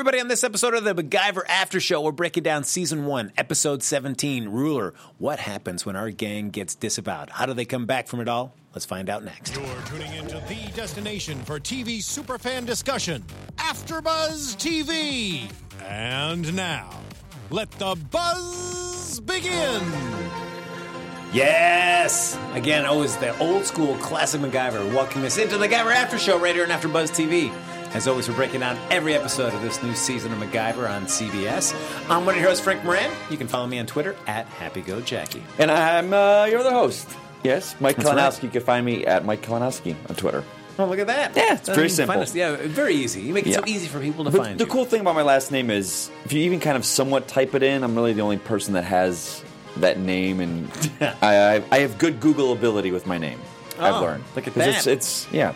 everybody. On this episode of the MacGyver After Show, we're breaking down season one, episode 17, Ruler. What happens when our gang gets disavowed? How do they come back from it all? Let's find out next. You're tuning into the destination for TV superfan discussion, AfterBuzz TV. And now, let the buzz begin. Yes! Again, oh, always the old school classic MacGyver welcoming us into the MacGyver After Show right here on AfterBuzz TV. As always, we're breaking down every episode of this new season of MacGyver on CBS. I'm one of your hosts, Frank Moran. You can follow me on Twitter at HappyGoJackie. And I'm uh, your other host. Yes, Mike That's Kalinowski. right. You can find me at Mike Kalinowski on Twitter. Oh, look at that. Yeah, it's very you can find simple. Yeah, very easy. You make it so easy for people to But find the you. cool thing about my last name is, if you even kind of somewhat type it in, I'm really the only person that has that name, and I, I, I have good Google ability with my name. Oh, I've learned. look at 'Cause It's, that. it's yeah,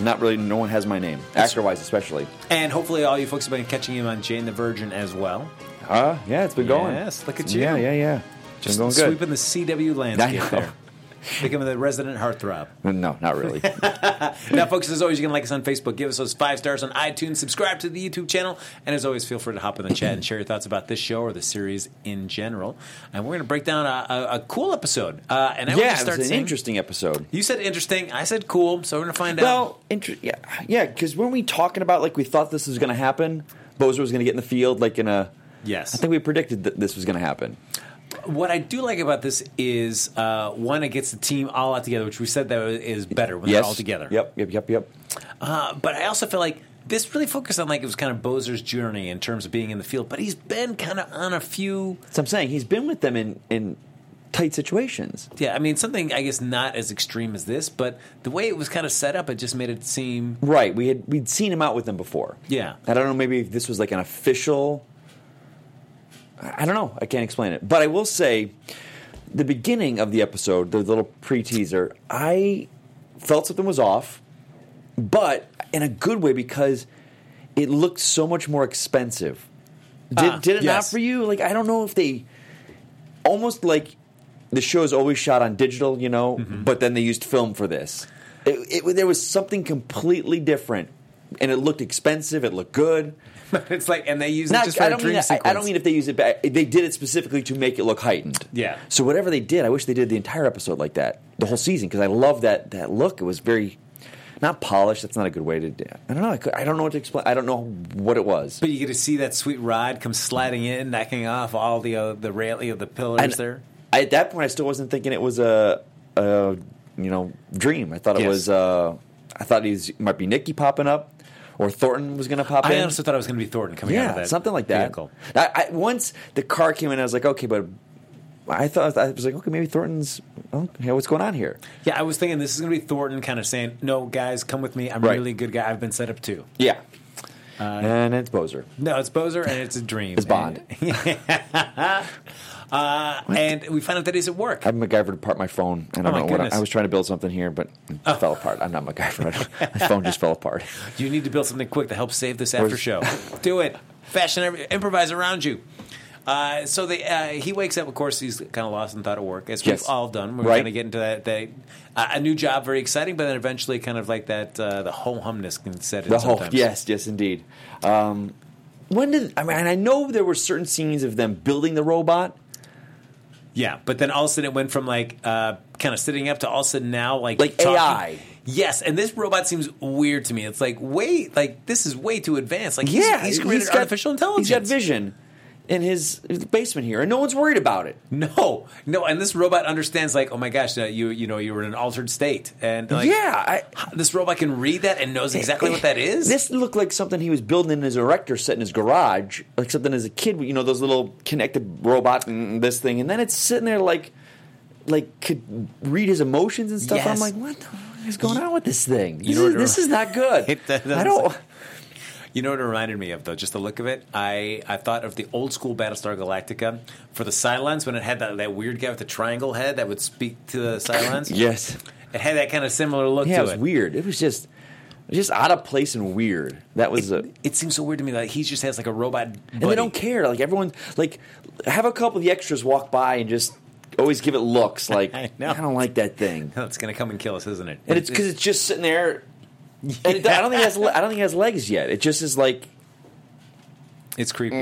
not really. No one has my name, actor wise especially. And hopefully, all you folks have been catching him on Jane the Virgin as well. Uh, yeah, it's been going. Yes, look at you. Yeah, yeah, yeah. Just been going good. sweeping the CW landscape there. Becoming the resident heartthrob. No, not really. Now, folks, as always, you can like us on Facebook, give us those five stars on iTunes, subscribe to the YouTube channel, and as always, feel free to hop in the chat and share your thoughts about this show or the series in general. And we're going to break down a, a, a cool episode. Uh, and I want yeah, to it start was an saying, interesting episode. You said interesting. I said cool. So we're going to find out. Well, inter- yeah, yeah. Because when we talking about like we thought this was going to happen, Bozer was going to get in the field like in a. Yes. I think we predicted that this was going to happen. What I do like about this is uh, one, it gets the team all out together, which we said that is better when yes. they're all together. Yep. Yep. Yep. Yep. Uh, but I also feel like this really focused on like it was kind of Bozer's journey in terms of being in the field, but he's been kind of on a few. So I'm saying he's been with them in in tight situations. Yeah, I mean something I guess not as extreme as this, but the way it was kind of set up, it just made it seem. Right. We had we'd seen him out with them before. Yeah. I don't know. Maybe if this was like an official. I don't know. I can't explain it. But I will say, the beginning of the episode, the little pre teaser, I felt something was off, but in a good way because it looked so much more expensive. Did, Ah, did it not for you? Like I don't know if they almost like the show is always shot on digital, you know, Mm-hmm. but then they used film for this. It, it, there was something completely different, and it looked expensive. It looked good. it's like, and they use it just for I a don't dream mean I, sequence. I don't mean if they use it, but they did it specifically to make it look heightened. Yeah. So whatever they did, I wish they did the entire episode like that, the whole season, because I love that that look. It was very not polished. That's not a good way to. do I don't know. I, could, I don't know what to explain. I don't know what it was. But you get to see that sweet rod come sliding in, knocking off all the uh, the railing of the pillars And there. I, at that point, I still wasn't thinking it was a, a you know dream. I thought it Yes. was. Uh, I thought he might be Nikki popping up, or Thornton was going to pop in. I in. honestly thought it was going to be Thornton coming out of yeah, that something like that. vehicle. I, I, once the car came in, I was like, okay, but I thought I was like, okay, maybe Thornton's. Okay, what's going on here? Yeah, I was thinking this is going to be Thornton kind of saying, "No, guys, come with me. I'm Right. really a good guy. I've been set up too." Yeah, Uh, and it's Bozer. No, it's Bozer and it's a dream. It's Bond. uh, and we found out that he's at work. I've MacGyvered apart my phone. I don't Oh, know what goodness. Oh. I, I was trying to build something here, but it fell apart. I'm not MacGyver. my phone just fell apart. You need to build something quick to help save this after show. Do it. Fashion, improvise around you. Uh, so they, uh, he wakes up. Of course, he's kind of lost in thought of work, as Yes. we've all done. We're Right. going to get into that. that uh, a new job, very exciting, but then eventually, kind of like that, uh, the whole humness can set in. The whole sometimes. yes, yes, indeed. Um, when did I mean? I know there were certain scenes of them building the robot. Yeah, but then all of a sudden it went from like uh, kind of sitting up to all of a sudden now like Like talking. AI. Yes, and this robot seems weird to me. It's like wait, like this is way too advanced. Like he's, yeah, he's created got- artificial intelligence. He's got vision in his, basement here, and no one's worried about it. No, no, and this robot understands like, oh my gosh, uh, you you know you were in an altered state, and like, yeah, I, this robot can read that and knows exactly what that is. This looked like something he was building in his erector set in his garage, like something as a kid. You know, those little connected robot and this thing, and then it's sitting there like, like could read his emotions and stuff. Yes. I'm like, what the fuck is going on with this thing? You This, know is, this is not good. It I don't. You know what it reminded me of, though? Just the look of it. I, I thought of the old school Battlestar Galactica for the Cylons when it had that, that weird guy with the triangle head that would speak to the Cylons. Yes. It had that kind of similar look Yeah, to it was it. weird. It was just, just out of place and weird. That was a. It seems so weird to me that he just has like a robot. And they don't care. Like everyone, like have a couple of the extras walk by and just always give it looks. Like I I, don't like that thing. It's going to come and kill us, isn't it? And it's because it's just sitting there. And it, I don't think it has. I don't think it has legs yet. It just is like. It's creepy.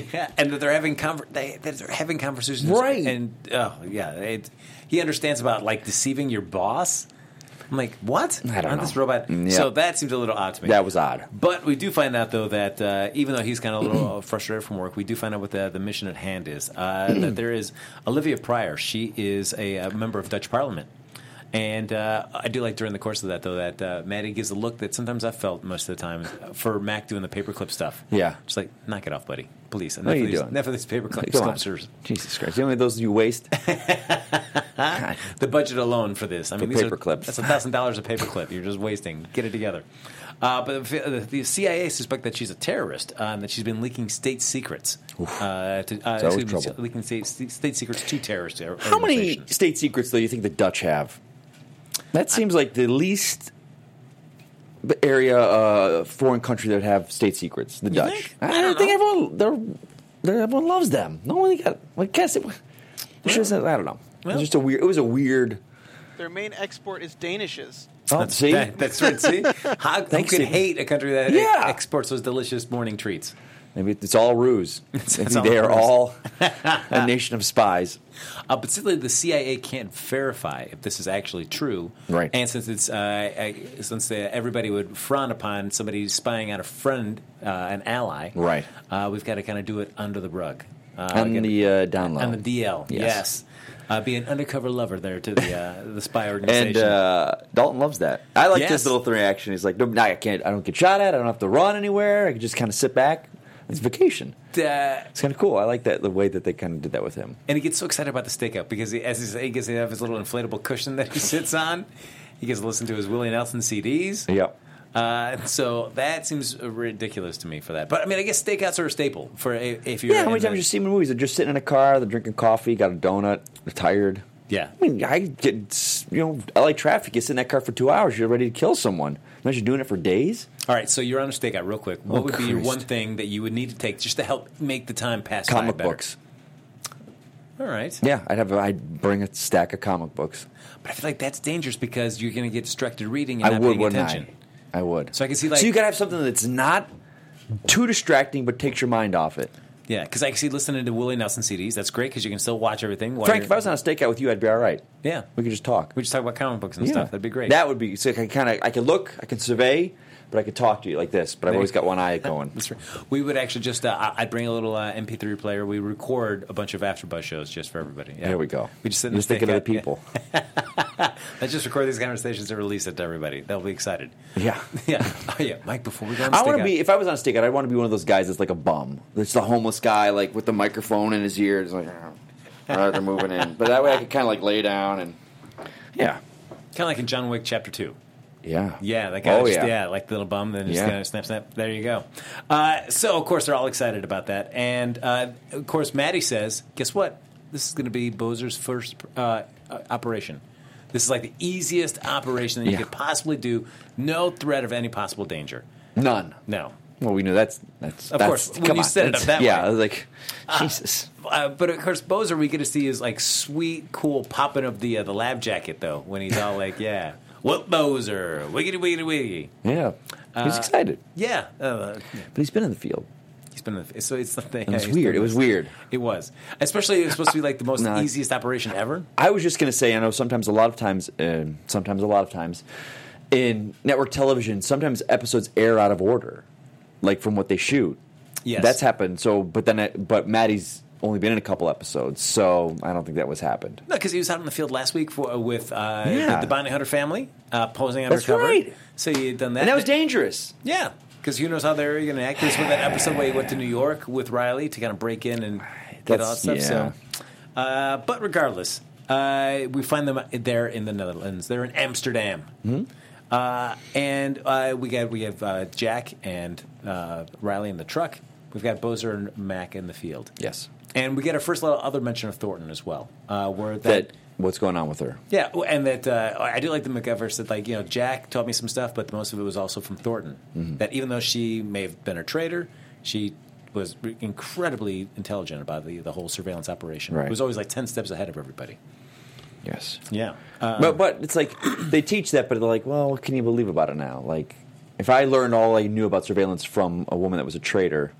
Yeah, and that they're having conver- they, that they're having conversations, Right. And oh yeah, it, he understands about like deceiving your boss. I'm like, what? I don't On know. this robot. Mm, yeah. So that seems a little odd to me. That was odd. But we do find out though that uh, even though he's kind of a little frustrated from work, we do find out what the, the mission at hand is. Uh, that there is Olivia Pryor. She is a, uh member of Dutch Parliament. And uh, I do like during the course of that, though, that uh, Maddie gives a look that sometimes I've felt most of the time for Mac doing the paperclip stuff. Yeah. Just like, knock it off, buddy. Please. What are Enough you of these, doing? Enough of these paperclip sculptures. Jesus Christ. You know those you waste? The budget alone for this. I mean, For these paper are, clips. That's a thousand dollars a paperclip. You're just wasting. Get it together. Uh, but the, the CIA suspect that she's a terrorist uh, and that she's been leaking state secrets. Uh, to, uh, It's always excuse me, trouble. leaking state, state secrets to terrorist or- How many state secrets do you think the Dutch have? That seems like the least area, uh, foreign country that would have state secrets. The Dutch. think? I, I don't think everyone, they're, they're, everyone loves them. No one got. I guess it. It's just, I don't know. Well- it's just a weird. It was a weird. Their main export is Danishes. Oh, That's, see, that- that's right. See, how, who Thanks, could Steve. hate a country that Yeah. exports those delicious morning treats? Maybe it's all ruse. It's- it's all they are all a nation of spies. Uh, but simply, the CIA can't verify if this is actually true. Right. And since it's uh, I, since uh, everybody would frown upon somebody spying on a friend, uh, an ally, Right. Uh, we've got to kind of do it under the rug. Uh, On again, the uh, down low. on the DL, yes. Yes. Uh, be an undercover lover there to the uh, the spy And organization. uh, Dalton loves that. I like Yes. this little reaction. He's like, no, no, I can't. I don't get shot at. I don't have to run anywhere. I can just kind of sit back. It's vacation. It's kind of cool. I like that the way that they kind of did that with him. and he gets so excited about the stakeout because he, as he, he gets to have his little inflatable cushion that he sits on. He gets to listen to his Willie Nelson CDs. Yep. Uh, so that seems ridiculous to me for that. But I mean, I guess stakeouts are a staple for a, if you're. Yeah. How many times the- you see them in movies? They're just sitting in a car. They're drinking coffee. Got a donut. They're tired. Yeah. I mean, I get you know, LA traffic. You sit in that car for two hours. You're ready to kill someone. Imagine doing it for days. All right. So you're on a stakeout, real quick. What Oh, would be your one thing that you would need to take just to help make the time pass? by Comic books. All right. Yeah, I'd have. I'd bring a stack of comic books. But I feel like that's dangerous because you're going to get distracted reading and I not would, paying wouldn't attention. I? I would. So I can see, like- So you gotta have something that's not too distracting, but takes your mind off it. Yeah, because I can see listening to Willie Nelson CDs. That's great because you can still watch everything. while Frank, if I was on a stakeout with you, I'd be all right. yeah, We could just talk. we just talk about comic books and Yeah. stuff. That'd be great. That would be so. I can kind of. I can look. I can survey, but I could talk to you like this. But I've always got one eye going. That's right. We would actually just, uh, I'd bring a little uh, MP3 player. We record a bunch of AfterBuzz shows just for everybody. Yeah. There we go. We just sit in Just thinking of the people. Let's just record these conversations and release it to everybody. They'll be excited. Yeah. Yeah. Oh, yeah. Mike, before we go on I want to be. If I was on a stakeout, I'd want to be one of those guys that's like a bum. That's the homeless guy, like with the microphone in his ear. It's like, all right, they're moving in. But that way, I could kind of like lay down and. Yeah. Kind of like in John Wick Chapter 2. Yeah. Yeah, that guy Oh just, yeah. yeah. like the little bum, then just Yeah. kind of snap, snap. There you go. Uh, so, of course, they're all excited about that. And, uh, of course, Maddie says, guess what? This is going to be Bozer's first uh, uh, operation. This is like the easiest operation that you Yeah. could possibly do. No threat of any possible danger. None. No. Well, we knew that's that's Of that's, course, when you on, set it up that yeah, way. I was like, Jesus. Uh, but of course, Bozer we get to see his like sweet, cool popping of the uh, the lab jacket though when he's all like, "Yeah, what Bozer, wiggity wiggity wiggity." Yeah, he's excited, Yeah, uh, but he's been in the field. he's been. So it's the thing. It was weird. It was weird. It was, especially it was supposed to be like the most No. easiest operation ever. I was just going to say, I know sometimes, a lot of times, uh, sometimes, a lot of times, in network television, sometimes episodes air out of order, like from what they shoot. Yes, That's happened. So, but then, it, but Maddie's only been in a couple episodes, so I don't think that was happened. No, because he was out in the field last week for with uh, Yeah. the, the bounty hunter family uh, posing That's undercover. right. So you had done that, And that was dangerous. Yeah, because who knows how they're going to act. This was that episode where he went to New York with Riley to kind of break in and get all that stuff. yeah. So, uh, but regardless, uh, we find them there in the Netherlands. They're in Amsterdam, Hmm? uh, and uh, we got we have uh, Jack and uh, Riley in the truck. We've got Bozer and Mac in the field. Yes. And we get our first little other mention of Thornton as well, uh, where that, That what's going on with her? yeah, and that uh, I do like the McGovern said like you know Jack taught me some stuff, but most of it was also from Thornton. Mm-hmm. That even though she may have been a traitor, she was incredibly intelligent about the the whole surveillance operation. Right. It was always like ten steps ahead of everybody. Yes. Yeah, uh, but but it's like they teach that, but they're like, well, what can you believe about it now? Like, If I learned all I knew about surveillance from a woman that was a traitor,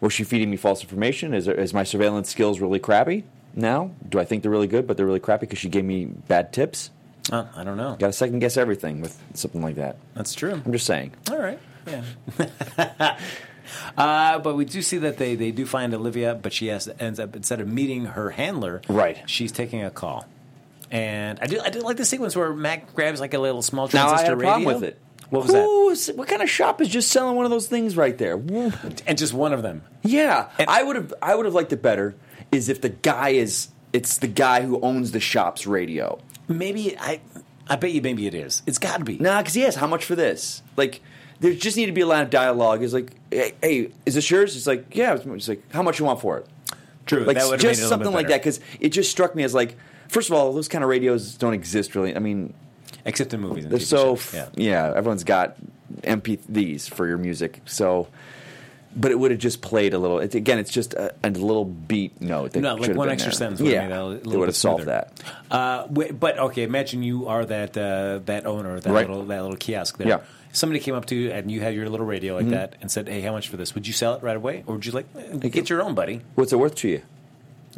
was she feeding me false information? Is, is my surveillance skills really crappy now? Do I think they're really good, but they're really crappy because she gave me bad tips? Oh, I don't know. Got to second guess everything with something like that. That's true. I'm just saying. All right. Yeah. uh, but we do see that they, they do find Olivia, but she has ends up instead of meeting her handler, Right. She's taking a call, and I do I do like the sequence where Mac grabs like a little small Now I transistor had a problem radio. with it. What was that? What kind of shop is just selling one of those things right there? And just one of them. Yeah, And- I would have. I would have liked it better. Is if the guy is. It's the guy who owns the shop's radio. Maybe I I bet you maybe it is. It's got to be. Nah, because he has how much for this? Like, there just need to be a line of dialogue. Is like, hey, hey, is this yours? It's like, yeah. It's like, how much you want for it? True. Like, just made it a something like that. Because it just struck me as like, first of all, those kind of radios don't exist really. I mean, Except in movies. And so f- yeah. Everyone's got MP3s for your music, so. But it would have just played a little. It's, again, it's just a, a little beat note. That No, like one extra there. sentence would've Yeah, made a li- they would have solved that. Uh, wait, but okay, imagine you are that uh, that owner, that Right. little that little kiosk there. Yeah. Mm-hmm. Somebody came up to you and you had your little radio like that and said, "Hey, how much for this? Would you sell it right away, or would you like eh, get your own, buddy?" What's it worth to you?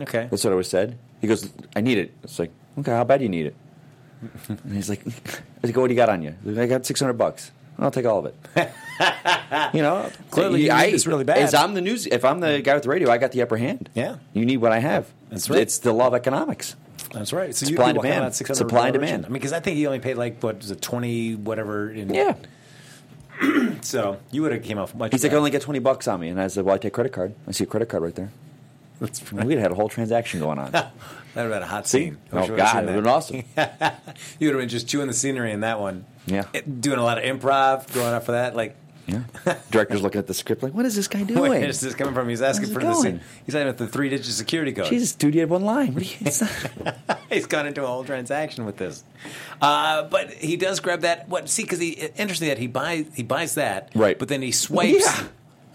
Okay. That's what I was said. He goes, I need it. It's like, okay, how bad do you need it? And he's like, I was like, what do you got on you? Like, I got 600 bucks. I'll take all of it. you know, Clearly you I, need this really bad. As I'm the news, if I'm the guy with the radio, I got the upper hand. Yeah. You need what I have. That's right. It's the law of economics. That's right. So Supply you and walk out demand. Supply and demand. I mean, because I think he only paid like what was it, twenty whatever. In, Yeah. So you would have came off much. He's like, I only get 20 bucks on me. And I said, well, I take credit card. I see a credit card right there. That's And we'd had a whole transaction going on. That would have been a hot See? scene. Oh, God, it would have been awesome. You would have been just chewing the scenery in that one. Yeah. It- doing a lot of improv, going up for that. Like, Yeah. Director's looking at the script like, what is this guy doing? where is this coming from? He's asking Where's for the scene. He's asking for the three-digit security code. Jesus, dude, you had one line. What you, He's gone into a whole transaction with this. Uh, but he does grab that. What? See, because he interesting that he buys he buys that, Right. But then he swipes.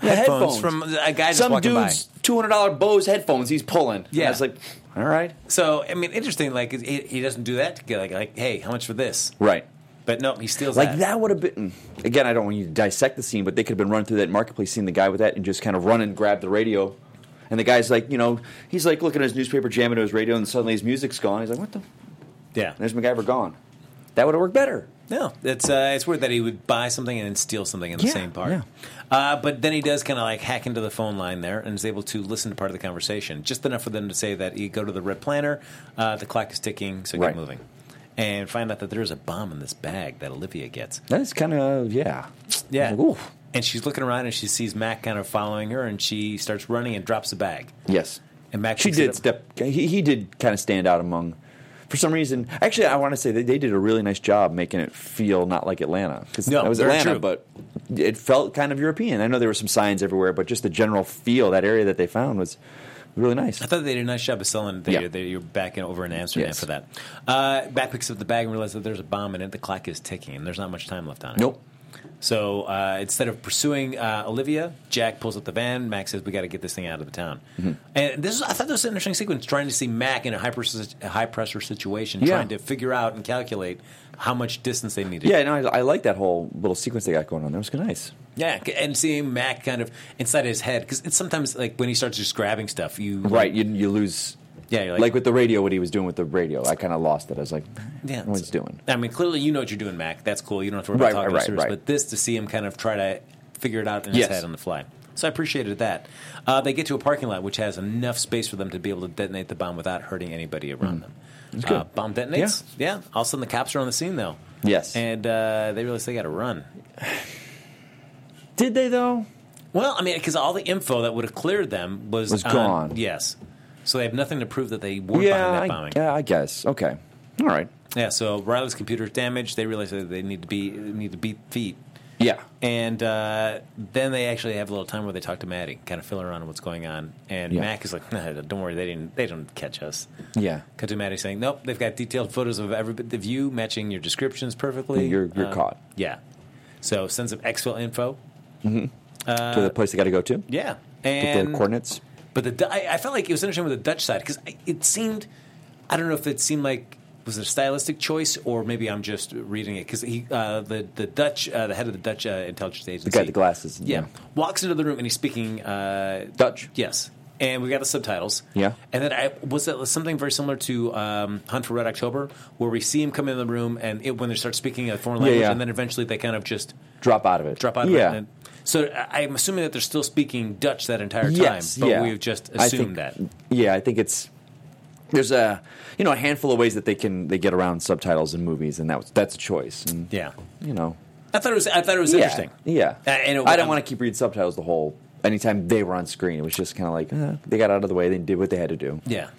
Yeah, headphones, headphones. from a guy just Some dude's two hundred dollar Bose headphones he's pulling. Yeah. it's like, all right. So I mean, interesting. Like he, he doesn't do that to get like like, hey, how much for this? right. But no, he steals Like that. that would have been. Again, I don't want you to dissect the scene, but they could have been running through that marketplace, seeing the guy with that, and just kind of run and grab the radio. And the guy's like, you know, he's like looking at his newspaper, jamming to his radio, and suddenly his music's gone. He's like, what the? Yeah. There's MacGyver gone. That would have worked better. No, it's uh, it's weird that he would buy something and then steal something in the Yeah, same part. yeah. Uh, but then he does kind of like hack into the phone line there and is able to listen to part of the conversation, just enough for them to say that you go to the red planner, uh, the clock is ticking, so get moving, and find out that there's a bomb in this bag that Olivia gets. That's kind of yeah. Yeah. And she's looking around and she sees Mac kind of following her, and she starts running and drops the bag. Yes. And Mac she picks it did up. step. He, he did kind of stand out among. For some reason, actually, I want to say they, they did a really nice job making it feel not like Atlanta because No, that was Atlanta, true. but it felt kind of European. I know there were some signs everywhere, but just the general feel that area that they found was really nice. I thought they did a nice job of selling that Yeah. you're, that you're back in, over in Amsterdam Yes. for that. Uh, Mac picks up the bag and realizes that there's a bomb in it. The clock is ticking, and there's not much time left on it. Nope. So uh, instead of pursuing uh, Olivia, Jack pulls up the van. Mac says, "We got to get this thing out of the town." Mm-hmm. And this is, I thought this was an interesting sequence, trying to see Mac in a high, pressure, high pressure situation, Yeah. trying to figure out and calculate how much distance they needed. Yeah, no, I, I like that whole little sequence they got going on. That was nice. yeah, and seeing Mac kind of inside his head because it's sometimes like when he starts just grabbing stuff, you Right, you, you lose. Yeah, like, like- with the radio, what he was doing with the radio, I kind of lost it. I was like, Yeah, what he's doing. I mean, clearly you know what you're doing, Mac. That's cool. You don't have to worry Right, about talking right, to Sirius. right. But this to see him kind of try to figure it out in Yes. his head on the fly. So I appreciated that. Uh, they get to a parking lot which has enough space for them to be able to detonate the bomb without hurting anybody around them. Mm. good. Uh, bomb detonates. Yeah. All of a sudden the cops are on the scene though. Yes. And uh, they realize they got to run. Did they though? Well, I mean, because all the info that would have cleared them was, Was on- gone. Yes. So they have nothing to prove that they weren't Yeah, behind that bombing. yeah, I guess. Okay, all right. Yeah. So Riley's computer is damaged. They realize that they need to be need to beat feet. Yeah, And uh, then they actually have a little time where they talk to Maddie, kind of fill her on what's going on. And Yeah. Mac is like, nah, "Don't worry, they didn't. They don't catch us." yeah. Cut to Maddie saying, "Nope, they've got detailed photos of every of you matching your descriptions perfectly. You're- you're Uh, caught. Yeah. So send some exfil info. to the place they got to go to. Yeah. Get And the coordinates. But the I, I felt like it was interesting with the Dutch side because it seemed I don't know if it seemed like was it a stylistic choice, or maybe I'm just reading it because he, uh, the the Dutch, uh, the head of the Dutch uh, intelligence agency, The guy with the glasses. yeah, walks into the room and he's speaking uh, Dutch. Yes, and we got the subtitles. Yeah. and then I was it something very similar to um, Hunt for Red October, where we see him come in the room and it, when they start speaking a foreign Yeah, language, yeah. and then eventually they kind of just Drop out of it. drop out. Yeah. Of it. So I- I'm assuming that they're still speaking Dutch that entire time, Yes, but yeah. we've just assumed think- that. Yeah, I think it's there's a you know a handful of ways that they can they get around subtitles in movies, and that that's a choice. And Yeah. you know, I thought it was. I thought it was yeah, interesting. Yeah, Uh, and it- I didn't um, want to keep reading subtitles the whole. Anytime they were on screen, it was just kind of like uh, they got out of the way. They did what they had to do. Yeah.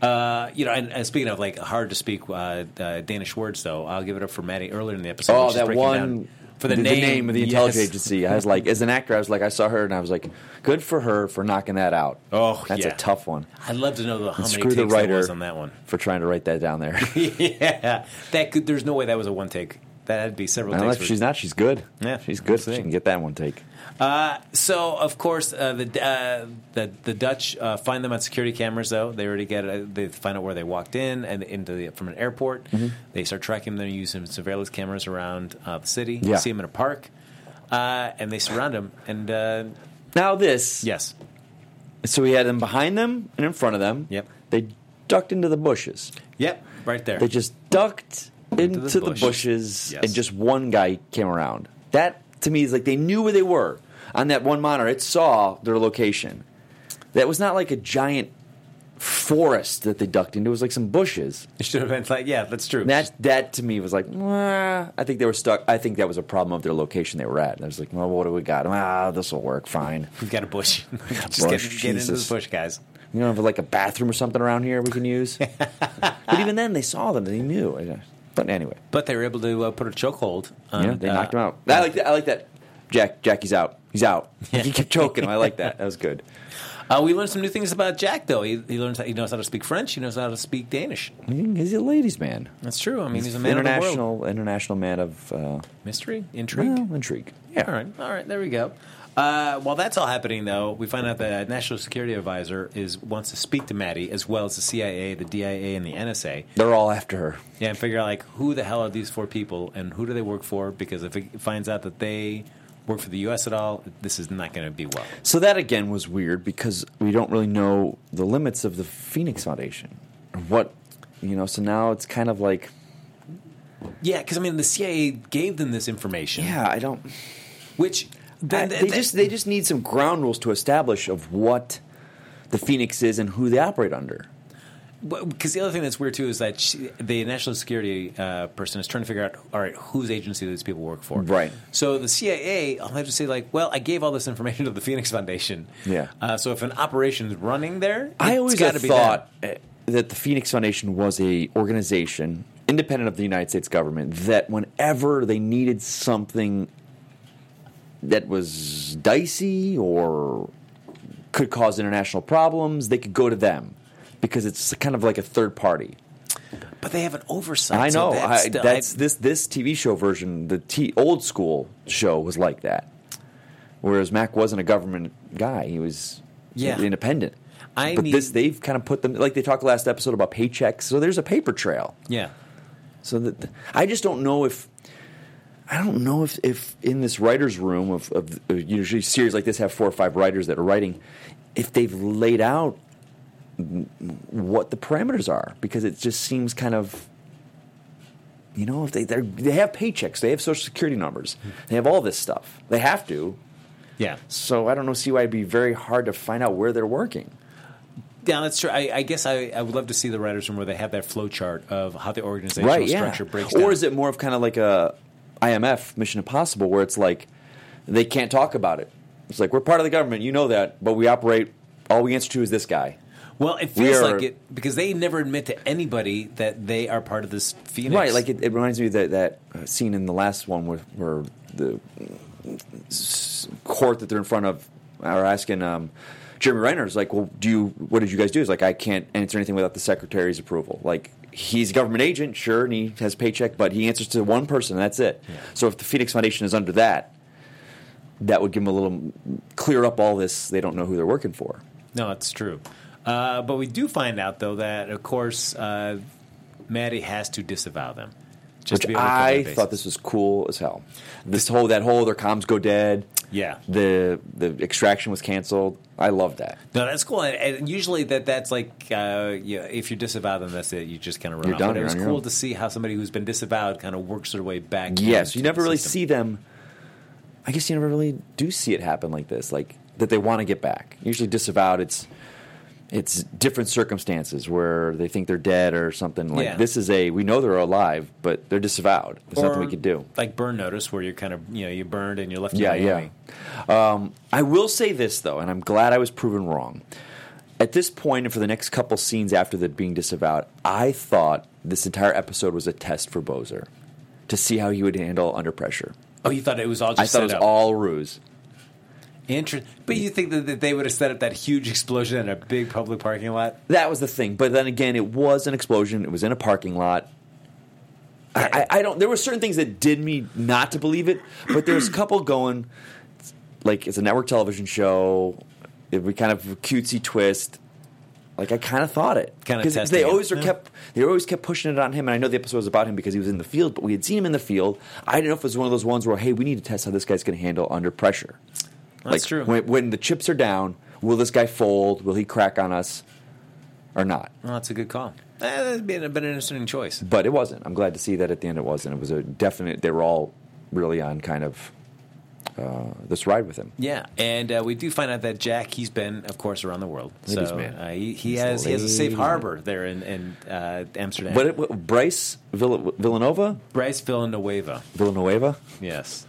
Uh, you know, and, and speaking of like hard to speak uh, uh, Danish words, though, I'll give it up for Maddie earlier in the episode. Oh, that one for the, name, of the yes. intelligence agency. I was like, as an actor, I was like, I saw her and I was like, good for her for knocking that out. Oh, that's yeah. a tough one. I'd love to know the, how And many takes the there writer was on that one. for trying to write that down there. yeah, that could. There's no way that was a one take. That had be several don't takes. if she's not. She's good. Yeah, she's good. we'll. She can get that one take. Uh, so of course uh, the, uh, the the Dutch uh, find them on security cameras. Though they already get uh, they find out where they walked in and into the, from an airport. Mm-hmm. They start tracking them using surveillance cameras around uh, the city. Yeah. See them in a park, uh, and they surround them. And uh, Now this. yes, So we had them behind them and in front of them. Yep. They ducked into the bushes. yep, right there. They just ducked into, the the, bush. bushes, Yes. and just one guy came around. That to me is like they knew where they were on that one monitor. It saw their location. That was not like a giant forest that they ducked into. It was like some bushes. It should have been like, yeah, that's true. That that to me was like, "Mwah." I think they were stuck. I think that was a problem of their location they were at. And I was like, well, what do we got? Ah, this will work fine. We've got a bush. Just Bush, get, get into the bush, guys. You don't have like a bathroom or something around here we can use. but even then, they saw them. They knew. But anyway, But they were able to uh, put a chokehold. On, yeah, they uh, knocked him out. I like that. I like that. Jack, Jackie's out. He's out. He kept choking him. I like that. That was good. Uh, we learned some new things about Jack, though. He, he learns he knows how to speak French. He knows how to speak Danish. He's a ladies' man. That's true. I mean, he's, a man of the world. international, international man of uh, Mystery, intrigue. well, intrigue. Yeah. All right, all right. There we go. Uh, while that's all happening, though, we find out that National Security Advisor is wants to speak to Maddie as well as the CIA, the DIA, and the NSA. They're all after her. Yeah, and figure out like who the hell are these four people and who do they work for? Because if it finds out that they work for the U.S. at all, this is not going to be well. So that again was weird because we don't really know the limits of the Phoenix Foundation. What you know, so now it's kind of like Yeah, because I mean, the CIA gave them this information, yeah, I don't which then they just they just need some ground rules to establish of what the Phoenix is and who they operate under. Because the other thing that's weird too is that she, the national security uh, person is trying to figure out, all right, whose agency these people work for? Right. So the CIA, I'll have to say, like, well, I gave all this information to the Phoenix Foundation. Yeah. Uh, so if an operation is running there, I always got to be thought them. uh, that the Phoenix Foundation was a organization independent of the United States government that whenever they needed something that was dicey or could cause international problems, they could go to them because it's kind of like a third party. But they have an oversight. I so know. that's, I, that's I- this this TV show version. The t- old school show was like that, whereas Mac wasn't a government guy. He was Yeah. independent. I but this they've kind of put them like they talked last episode about paychecks. So there's a paper trail. yeah. So that I just don't know if I don't know if, if in this writers' room of, of uh, usually series like this have four or five writers that are writing, if they've laid out what the parameters are because it just seems kind of you know if they they're, they have paychecks they have social security numbers they have all this stuff they have to Yeah. so I don't know see why it'd be very hard to find out where they're working Yeah, that's true. I, I guess I, I would love to see the writers' room where they have that flow chart of how the organizational right yeah structure breaks down. or is it more of kind of like a IMF Mission Impossible where it's like they can't talk about it it's like we're part of the government you know that but we operate all we answer to is this guy Well, it feels are- like it because they never admit to anybody that they are part of this Phoenix. Right, like it, it reminds me of that, that uh, scene in the last one where, where the court that they're in front of are asking um, Jeremy Renner is like, well, do you? What did you guys do? He's like, I can't answer anything without the secretary's approval. Like he's a government agent, sure, and he has a paycheck, but he answers to one person, and that's it. So if the Phoenix Foundation is under that, that would give them a little clear up all this. They don't know who they're working for. No, it's true. Uh, but we do find out, though, that of course uh, Maddie has to disavow them. Just Which to be able I thought this was cool as hell. This whole that whole their comms go dead. Yeah. The the extraction was canceled. I love that. No, that's cool. And, and usually that that's like, uh, yeah, if you disavow them, that's it. You just kind of run You're off. done, But it was cool to see how somebody who's been disavowed kind of works their way back. Yes, you never really system. see them. I guess you never really do see it happen like this, like that they want to get back. Usually disavowed, it's it's different circumstances where they think they're dead or something. Like Yeah. this is a we know they're alive, but they're disavowed. There's nothing we Or could do. Like burn notice, where you're kind of you know you burned and you're left. Yeah, yeah. Um, I will say this though, and I'm glad I was proven wrong. At this point, and for the next couple scenes after the being disavowed, I thought this entire episode was a test for Bozer to see how he would handle under pressure. Oh, you thought it was all just I thought it was up. all ruse. Inter- but you think that, they would have set up that huge explosion in a big public parking lot? That was the thing. But then again, it was an explosion. It was in a parking lot. I, I, I don't. There were certain things that did me not to believe it, but there's a couple going. Like it's a network television show. It would kind of a cutesy twist. Like I kind of thought it because testing they it. always were Yeah. kept they always kept pushing it on him. And I know the episode was about him because he was in the field, but we had seen him in the field. I didn't know if it was one of those ones where hey, we need to test how this guy's going to handle under pressure. That's like, true. When, when the chips are down, will this guy fold? Will he crack on us, or not? Well, that's a good call. Eh, that'd been, been an interesting choice. But it wasn't. I'm glad to see that at the end it wasn't. It was a definite. They were all really on kind of uh, this ride with him. Yeah, and uh, we do find out that Jack, he's been, of course, around the world. Ladies' so man. uh, he, he has a he has a safe man. harbor there in, in uh, Amsterdam. But it, what, Bryce Vill- Villanova, Bryce Villanueva. Villanueva. Yes.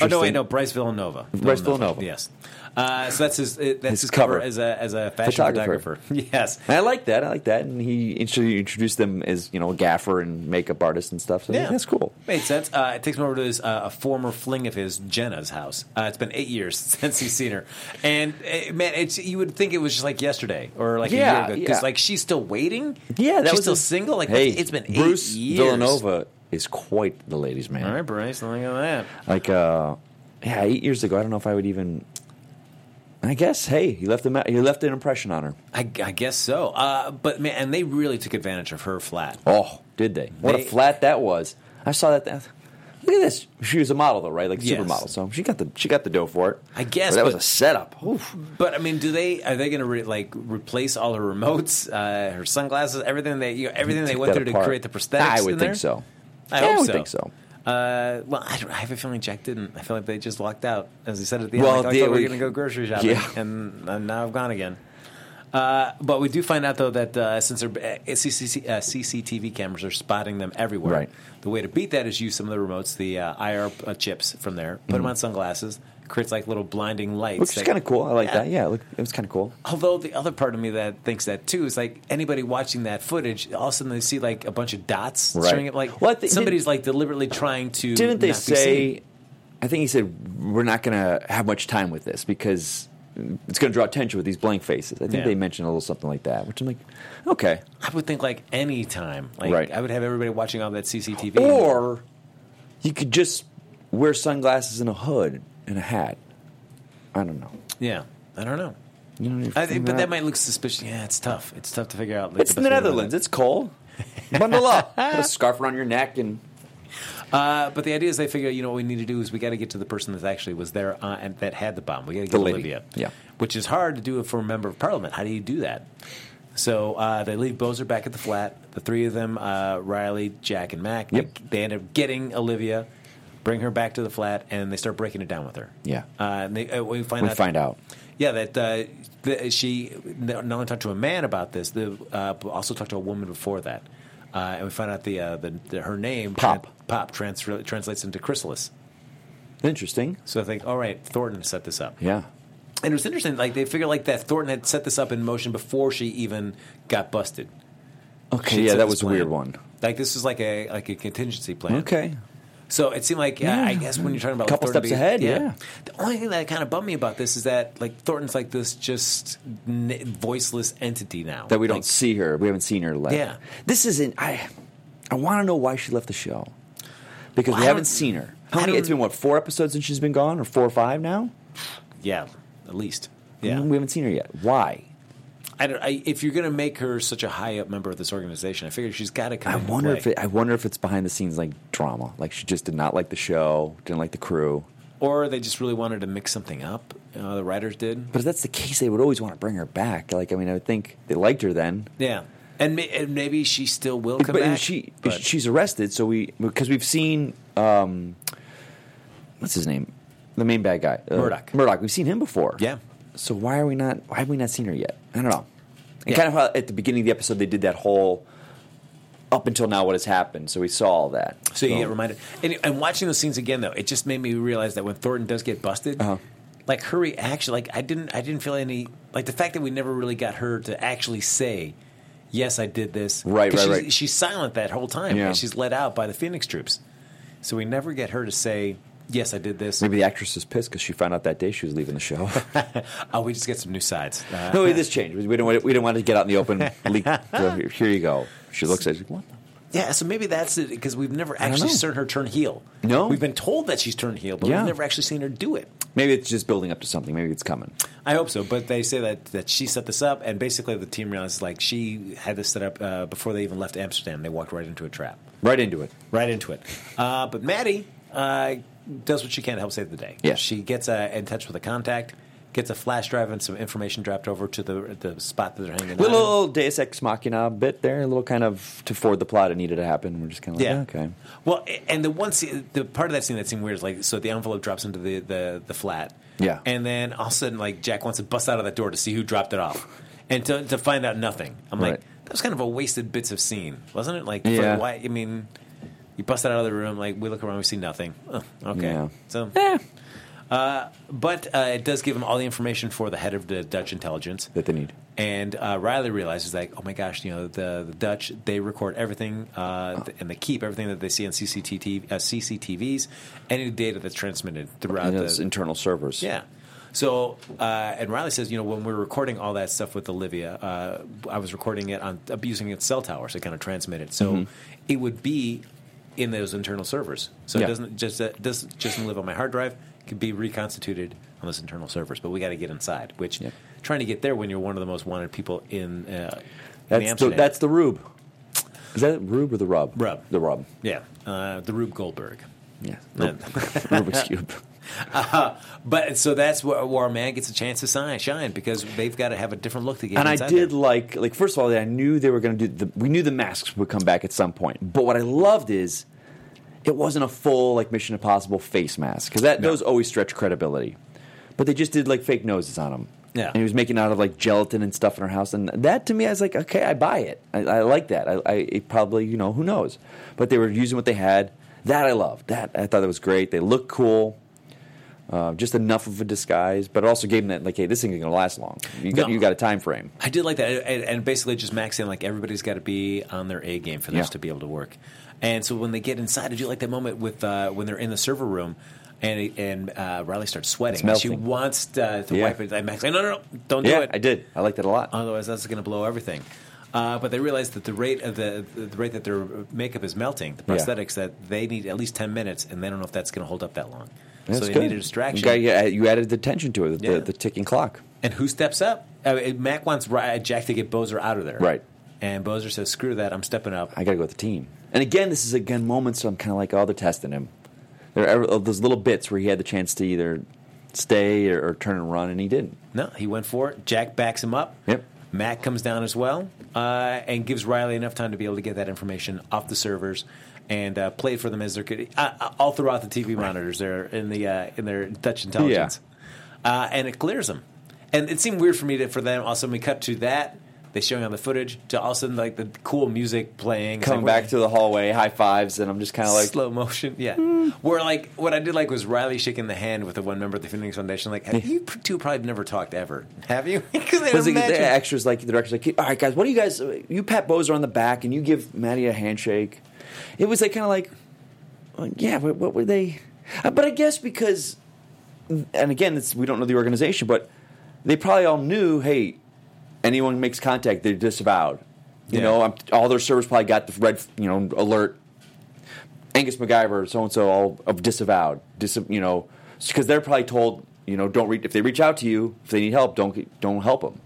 Oh no, wait, no, Bryce Villanova. Bryce Villanova. Yes. Uh, so that's his. That's his, His cover, cover. as a as a fashion Photographer. photographer. yes. And I like that. I like that. And he introduced them as you know a gaffer and makeup artist and stuff. So Yeah, that's cool. Made sense. Uh, it takes me over to his, uh, a former fling of his, Jenna's house. Uh, it's been eight years since he's seen her, and uh, man, it's you would think it was just like yesterday or like a year ago because yeah. like she's still waiting. Yeah, that she's was still a- single. Like hey, it's been eight Bruce years. Villanova is quite the ladies' man. All right, Bryce, look at that. Like, uh, yeah, eight years ago, I don't know if I would even. I guess, hey, he left a he left an impression on her. I, I guess so. Uh, but man, and they really took advantage of her flat. Oh, did they? What They- a flat that was! I saw that. that look at this. She was a model, though, right? Like Yes. supermodel. So she got the she got the dough for it. I guess, But that was a setup. Oof. But I mean, do they are they going to re, like replace all her remotes, uh, her sunglasses, everything they you know, everything they went that through to create the prosthetics? I would in think there? so. I Yeah, I would so. think so. Uh, well, I, don't, I have a feeling Jack didn't. I feel like they just walked out, as he said at the end. Well, like, they- thought we were we- going to go grocery shopping, Yeah. and, and now I've gone again. Uh, but we do find out though that uh, since their uh, CCC, uh, CCTV cameras are spotting them everywhere, Right. the way to beat that is use some of the remotes, the uh, IR uh, chips from there, put them on sunglasses, creates like little blinding lights. Which is kind of cool. I like Yeah. that. Yeah, it, looked- it was kind of cool. Although the other part of me that thinks that too is like anybody watching that footage, all of a sudden they see like a bunch of dots Right. showing it. Like Well, think- somebody's like deliberately trying to. Didn't they say? I think he said we're not going to have much time with this because it's going to draw attention with these blank faces. I think Yeah. they mentioned a little something like that, which I'm like, okay. I would think like any time, like Right. I would have everybody watching all that CCTV. Or you could just wear sunglasses and a hood and a hat. I don't know. yeah, I don't know. You know, I think, but that might look suspicious. Yeah, it's tough. It's tough to figure out. like, It's the the best way to do Netherlands. that. It's cold. Bundle up. Put a scarf around your neck and Uh, but the idea is they figure, you know, what we need to do is we got to get to the person that actually was there uh, and that had the bomb. We got to get The lady. Olivia. Yeah. Which is hard to do for a member of parliament. How do you do that? So uh, they leave Bozer back at the flat. The three of them, uh, Riley, Jack, and Mac, Yep. they, they end up getting Olivia, bring her back to the flat, and they start breaking it down with her. Yeah. Uh, and they, uh, we find we out. find out. Yeah, that uh, the, she not only talked to a man about this, the, uh, but also talked to a woman before that, uh, and we find out the, uh, the, the her name Pop. pop trans- translates into chrysalis. Interesting. So I think, all right, Thornton set this up, Yeah. and it was interesting. Like they figured like that Thornton had set this up in motion before she even got busted. Okay. She'd yeah, that was a weird one. Like this is like a like a contingency plan. Okay. So it seemed like yeah. I guess when you're talking about a Couple like, steps being- ahead, yeah. The only thing that kind of bummed me about this is that like Thornton's like this just n- voiceless entity now That we don't see her. We haven't seen her left. Yeah. This isn't. I. I want to know why she left the show because Well, we haven't seen her. How many? It's been what four episodes since she's been gone, or four or five now. Yeah, at least. Yeah. we haven't seen her yet. Why? I don't, I, if you're going to make her such a high up member of this organization, I figure she's got to come. I wonder if it, I wonder if it's behind the scenes like drama. Like she just did not like the show, didn't like the crew. or they just really wanted to mix something up. Uh, the writers did. But if that's the case, they would always want to bring her back. Like I mean, I would think they liked her then. Yeah, and, may, and maybe she still will come but back. she but- she's arrested, so we because we've seen um, what's his name, the main bad guy, uh, Murdoc. Murdoc. We've seen him before. Yeah. So why are we not? Why have we not seen her yet? I don't know. And Yeah. kind of how at the beginning of the episode they did that whole up until now what has happened. So we saw all that. So you get reminded, and, and watching those scenes again, though, it just made me realize that when Thornton does get busted, Uh-huh. like her reaction, like I didn't, I didn't feel any, like the fact that we never really got her to actually say, "Yes, I did this." Right, right, she's, right. She's silent that whole time. Yeah. she's let out by the Phoenix troops, so we never get her to say, "Yes, I did this." Maybe the actress is pissed because she found out that day she was leaving the show. oh, we just get some new sides. Uh, no, this changed. We didn't. Want, we didn't want to get out in the open. Leak. here, you go. She looks at. it, What? Yeah, so maybe that's it because we've never actually seen her turn heel. No. we've been told that she's turned heel, but Yeah. we've never actually seen her do it. Maybe it's just building up to something. Maybe it's coming. I hope so, but they say that, that she set this up, and basically the team realizes like she had this set up uh, before they even left Amsterdam. They walked right into a trap, Right into it. right into it. Uh, but Maddie uh, does what she can to help save the day. Yeah. she gets uh, in touch with a contact, gets a flash drive and some information dropped over to the the spot that they're hanging. out. Little Deus Ex Machina bit there, a little kind of to forward the plot. It needed to happen. We're just kind of like, Yeah. okay. Well, and the one scene, the part of that scene that seemed weird is like, so the envelope drops into the, the, the flat. Yeah. And then all of a sudden, like, Jack wants to bust out of that door to see who dropped it off. And to, to find out nothing. I'm like, that was kind of a wasted bits of scene, wasn't it? Like, Yeah. why? I mean, you bust that out of the room, like, we look around, we see nothing. Oh, okay. Yeah. So, Eh, uh, but uh, it does give him all the information for the head of the Dutch intelligence. that they need. And uh, Riley realizes like, oh my gosh, you know the, the Dutch they record everything uh, th- and they keep everything that they see on CCTV, uh, CCTVs, any data that's transmitted throughout You know, the internal servers. yeah. So uh, and Riley says, you know, when we were recording all that stuff with Olivia, uh, I was recording it on abusing its cell towers to kind of transmit it, so it would be in those internal servers. So. Yeah. it doesn't just doesn't just live on my hard drive. It can be reconstituted on those internal servers, but we got to get inside. Which Yeah. trying to get there when you're one of the most wanted people in, uh, in That's the, Amsterdam. that's the rube. Is that rube or the rub? Rub. The rub. yeah, uh, the Rube Goldberg. Yeah. And- Rubik's cube. Uh, but so that's where, where our man gets a chance to shine, shine because they've got to have a different look to get. And I did there. like, like first of all, I knew they were going to do. The, we knew the masks would come back at some point. But what I loved is, it wasn't a full like Mission Impossible face mask because that No. those always stretch credibility. But they just did like fake noses on them. Yeah. and he was making out of like gelatin and stuff in our house, and that to me, I was like, okay, I buy it. I, I like that. I, I it probably, you know, who knows? But they were using what they had. That I loved. That I thought that was great. They looked cool. Uh, just enough of a disguise, but it also gave them that like, hey, this thing is going to last long. You got No. you got a time frame. I did like that, and, and basically just maxing like everybody's got to be on their A game for this Yeah. to be able to work. And so when they get inside, did you like that moment with uh, when they're in the server room? And and uh, Riley starts sweating. It's she wants uh, to Yeah. wipe it. And Mac's, like, no, no, no, don't do Yeah, it. I did. I liked it a lot. Otherwise, that's going to blow everything. Uh, but they realize that the rate of the the rate that their makeup is melting, the Yeah. prosthetics, that they need at least ten minutes, and they don't know if that's going to hold up that long. That's so they good. need a distraction. You, got, you added the tension to it, the, Yeah. the ticking clock. And who steps up? I mean, Mac wants Jack to get Bozer out of there. Right. And Bozer says, "Screw that! I'm stepping up." I got to go with the team. And again, this is again moments where I'm kind of like, oh, they're testing him. There are uh, those little bits where he had the chance to either stay or, or turn and run, and he didn't. No, he went for it. Jack backs him up. Yep. Mac comes down as well uh, and gives Riley enough time to be able to get that information off the servers and uh, play for them as they're uh, uh, all throughout the TV monitors. They're in the uh, in their Dutch intelligence, uh, and it clears them. And it seemed weird for me to for them. Also, we cut to that. They showing on the footage to all of a sudden like the cool music playing, Coming like, back to the hallway, high fives, and I'm just kind of like, slow motion. Yeah, where like what I did like was Riley shaking the hand with the one member of the Phoenix Foundation. Like you two probably never talked ever, have you? Because Because the, the extras, like the director's like, all right, guys, what do you guys? You pat Bozer on the back and you give Maddie a handshake. It was like kind of like, well, yeah, what, what were they? Uh, but I guess because, and again, it's, we don't know the organization, but they probably all knew, hey, anyone makes contact, they're disavowed. You Yeah. know, I'm, all their servers probably got the red, you know, alert. Angus MacGyver, so and so, all of disavowed. Dis, you know, because they're probably told, you know, don't reach if they reach out to you if they need help, don't don't help them.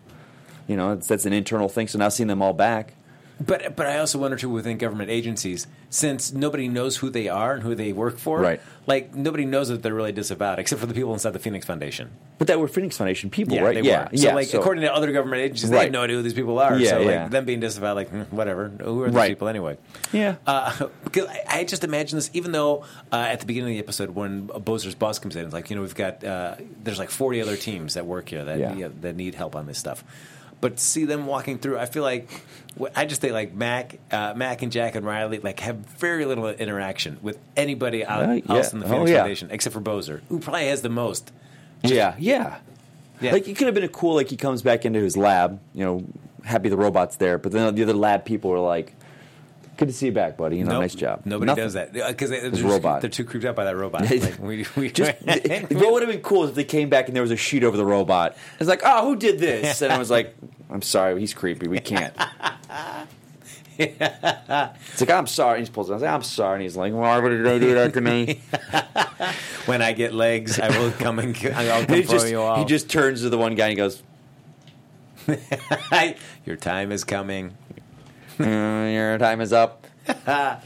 You know, that's an internal thing. So now seeing them all back, But but I also wonder too within government agencies, since nobody knows who they are and who they work for, Right. Like nobody knows that they're really disavowed, except for the people inside the Phoenix Foundation. but that were Phoenix Foundation people, Yeah, right? they yeah, were. So yeah. like according to other government agencies, they Right. have no idea who these people are. Yeah, so like yeah. them being disavowed, like hmm, whatever. Who are these Right. people anyway? yeah, Uh, because I, I just imagine this, even though uh, at the beginning of the episode, when Bozer's boss comes in, it's like, you know, we've got, uh, there's like 40 other teams that work here that, yeah, that need help on this stuff. But to see them walking through, I feel like, I just think like Mac, uh, Mac and Jack and Riley like have very little interaction with anybody out, else yeah. in the Oh, yeah. Foundation, except for Bozer, who probably has the most. yeah, yeah. Yeah. Like it could have been a cool. Like he comes back into his lab, you know, happy the robot's there. But then the other lab people are like, "Good to see you back, buddy. You know, Nope. nice job." Nobody Nothing. does that uh, because they, they're, It's a robot. they're too creeped out by that robot. like, we, we, Just, what would have been cool is if they came back and there was a sheet over the robot. It's like, oh, who did this? And I was like, I'm sorry, he's creepy. We can't. It's like, I'm sorry. He pulls it. I was like, I'm sorry. And he's like, why would you do that to me? when I get legs, I will come and I'll come he just, you off. he just turns to the one guy and he goes, Your time is coming. "Mm, your time is up.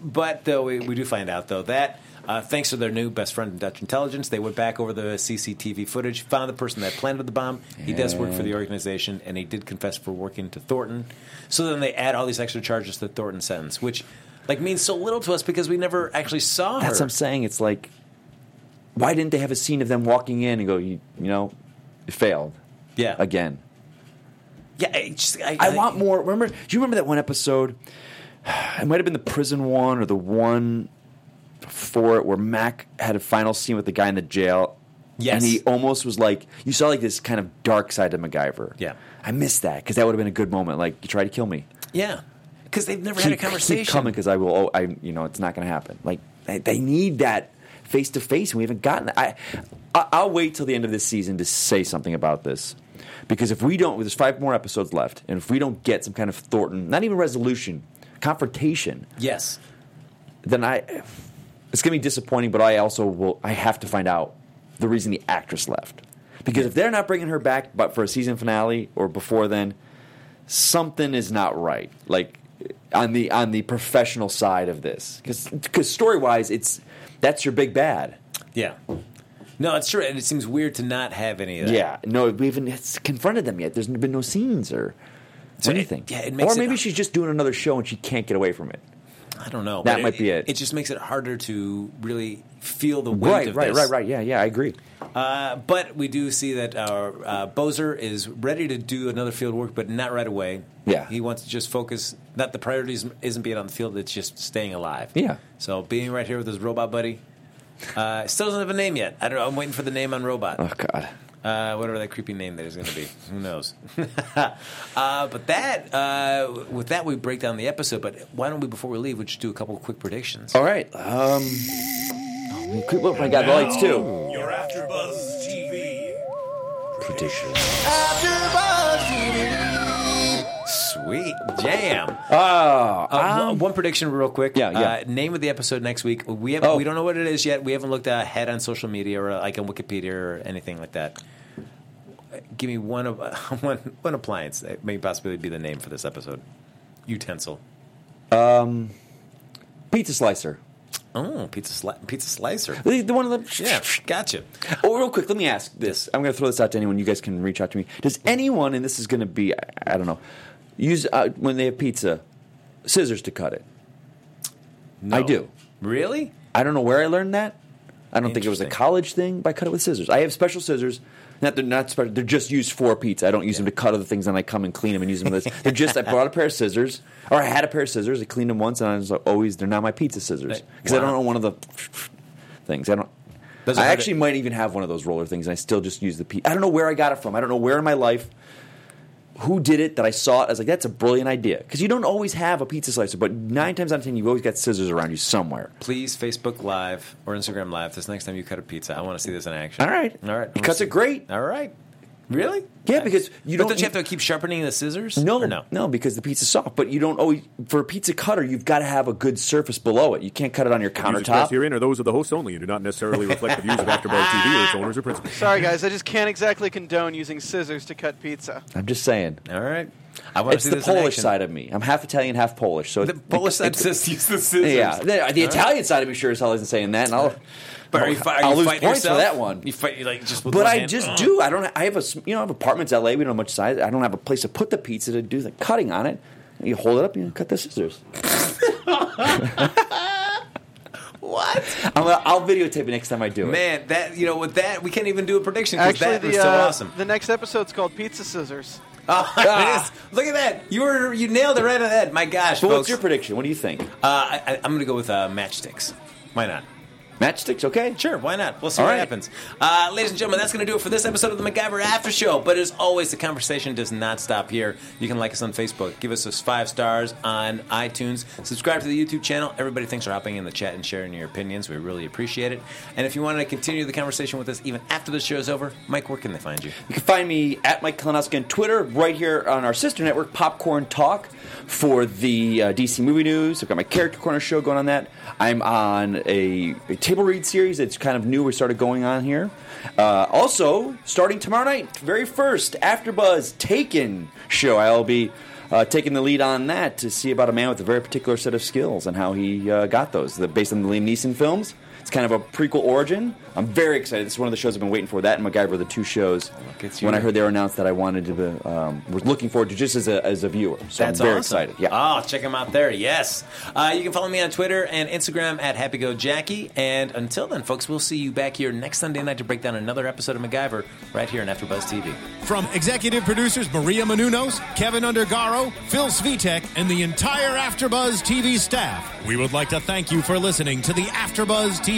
But though we, we do find out though that uh, thanks to their new best friend in Dutch intelligence, they went back over the CCTV footage, found the person that planted the bomb. He does work for the organization, and he did confess for working to Thornton. So then they add all these extra charges to Thornton's sentence, which like means so little to us because we never actually saw That's her. what I'm saying. It's like, why didn't they have a scene of them walking in and go, you, you know, it failed yeah, again? Yeah. I, just, I, I want more. Remember? Do you remember that one episode? It might have been the prison one or the one before it, where Mac had a final scene with the guy in the jail. Yes. and he almost was like you saw like this kind of dark side to MacGyver. Yeah. I missed that because that would have been a good moment. Like you try to kill me, Yeah, because they've never had a conversation. keep coming because I will. Oh, I you know it's not going to happen. Like they, they need that face to face, and we haven't gotten that. I, I I'll wait till the end of this season to say something about this. Because if we don't, there's five more episodes left, and if we don't get some kind of Thornton, not even resolution, confrontation, Yes. then I, it's going to be disappointing. But I also will, I have to find out the reason the actress left. Because if they're not bringing her back, but for a season finale or before then, something is not right. Like on the on the professional side of this, because story wise, it's that's your big bad. Yeah. No, it's true, and it seems weird to not have any of that. Yeah, no, we haven't it's confronted them yet. There's been no scenes or, So it- anything. yeah, it makes or it- maybe she's just doing another show and she can't get away from it. I don't know. That might be it. It just makes it harder to really feel the weight Right, of right, this. right, right. Yeah, yeah, I agree. Uh, but we do see that our uh, Bozer is ready to do another field work, but not right away. Yeah. he wants to just focus. Not the priorities isn't being on the field; it's just staying alive. Yeah. So being right here with his robot buddy. Uh, still doesn't have a name yet. I don't know. I'm waiting for the name on robot. Oh God. Uh, whatever that creepy name that is going to be. Who knows? uh, but that, uh, with that, we break down the episode. But why don't we, before we leave, we just do a couple of quick predictions? All right. Um, oh, quick look, I got the lights too. Your AfterBuzz TV Prediction. Sweet jam. Oh, Uh, one- one prediction, real quick. Yeah, yeah. Uh, name of the episode next week. We have Oh. we don't know what it is yet. We haven't looked ahead on social media or uh, like on Wikipedia or anything like that. Give me one of one one appliance that may possibly be the name for this episode. Utensil. Um, pizza slicer. Oh, pizza sli- pizza slicer. The, the one of the Yeah, gotcha. Oh, real quick, let me ask this. I'm going to throw this out to anyone. You guys can reach out to me. Does anyone, and this is going to be, I, I don't know, use uh, when they have pizza, scissors to cut it? I do. Really? I don't know where I learned that. I don't think it was a college thing, but I cut it with scissors. I have special scissors. Not they're not special. They're just used for pizza. I don't use them to cut other things, and I come and clean them and use them. With this. They're just. I brought a pair of scissors, or I had a pair of scissors. I cleaned them once, and I was like, always. They're not my pizza scissors because I don't know one of the things. I don't. I actually might even have one of those roller things, and I still just use the pizza. I don't know where I got it from. I don't know where in my life. Who did it? That I saw it. I was like, "That's a brilliant idea." Because you don't always have a pizza slicer, but nine times out of ten, you've always got scissors around you somewhere. Please Facebook Live or Instagram Live this next time you cut a pizza. I want to see this in action. All right. All right. He cuts it great. All right. Really? Yeah, because you but don't. don't you have to keep sharpening the scissors? no, Or no. no, because the pizza's soft. But you don't always for a pizza cutter. You've got to have a good surface below it. You can't cut it on your Views expressed countertop. herein are those of the host only and do not necessarily reflect the views of AfterBuzz TV or its owners or principals. Sorry, guys, I just can't exactly condone using scissors to cut pizza. I'm just saying. All right. I want It's to see the this in Polish action. side of me. I'm half Italian, half Polish. So The it- Polish it- side it- says use the scissors. Yeah, the, the Italian side of me sure as hell isn't saying that, and I'll. But are you, fi- are I'll you lose fighting points yourself? for that one. You fight you like just with But one I hand? just Ugh. do. I don't. I have a. You know, I have apartments, in LA. We don't have much size. I don't have a place to put the pizza to do the cutting on it. You hold it up, you cut the scissors. What? I'm, gonna- I'll videotape it next time I do it. Man, that you know, with that we can't even do a prediction because Actually, that was the so uh, awesome. the next episode's called Pizza Scissors. Oh, it is. Look at that! You were you nailed it right on the head. My gosh, But folks. what's your prediction? What do you think? uh, I, I, I'm going to go with uh, matchsticks. Why not? Matchsticks, okay? Sure, why not? We'll see All what right. happens. Uh, ladies and gentlemen, that's going to do it for this episode of the MacGyver After Show. But as always, the conversation does not stop here. You can like us on Facebook, give us those five stars on iTunes, subscribe to the YouTube channel. Everybody, thanks for hopping in the chat and sharing your opinions. We really appreciate it. And if you want to continue the conversation with us even after the show's over, Mike, where can they find you? You can find me at Mike Kalinowski on Twitter, right here on our sister network, Popcorn Talk, for the uh, DC movie news. I've got my Character Corner show going on that. I'm on a, a table read series that's kind of new. We started going on here. Uh, also, starting tomorrow night, very first after AfterBuzz Taken show. I'll be uh, taking the lead on that to see about a man with a very particular set of skills and how he uh, got those. The, based on the Liam Neeson films. It's kind of a prequel origin. I'm very excited. This is one of the shows I've been waiting for. That and MacGyver, the two shows. Look, it's you. when I heard they were announced that I wanted to, be, um, was looking forward to just as a, as a viewer. So That's I'm very awesome. excited. Yeah. Oh, check them out there. Yes. Uh, you can follow me on Twitter and Instagram at HappyGoJackie. And until then, folks, we'll see you back here next Sunday night to break down another episode of MacGyver right here on AfterBuzz TV. From executive producers Maria Menounos, Keven Undergaro, Phil Svitek, and the entire AfterBuzz TV staff, we would like to thank you for listening to the AfterBuzz TV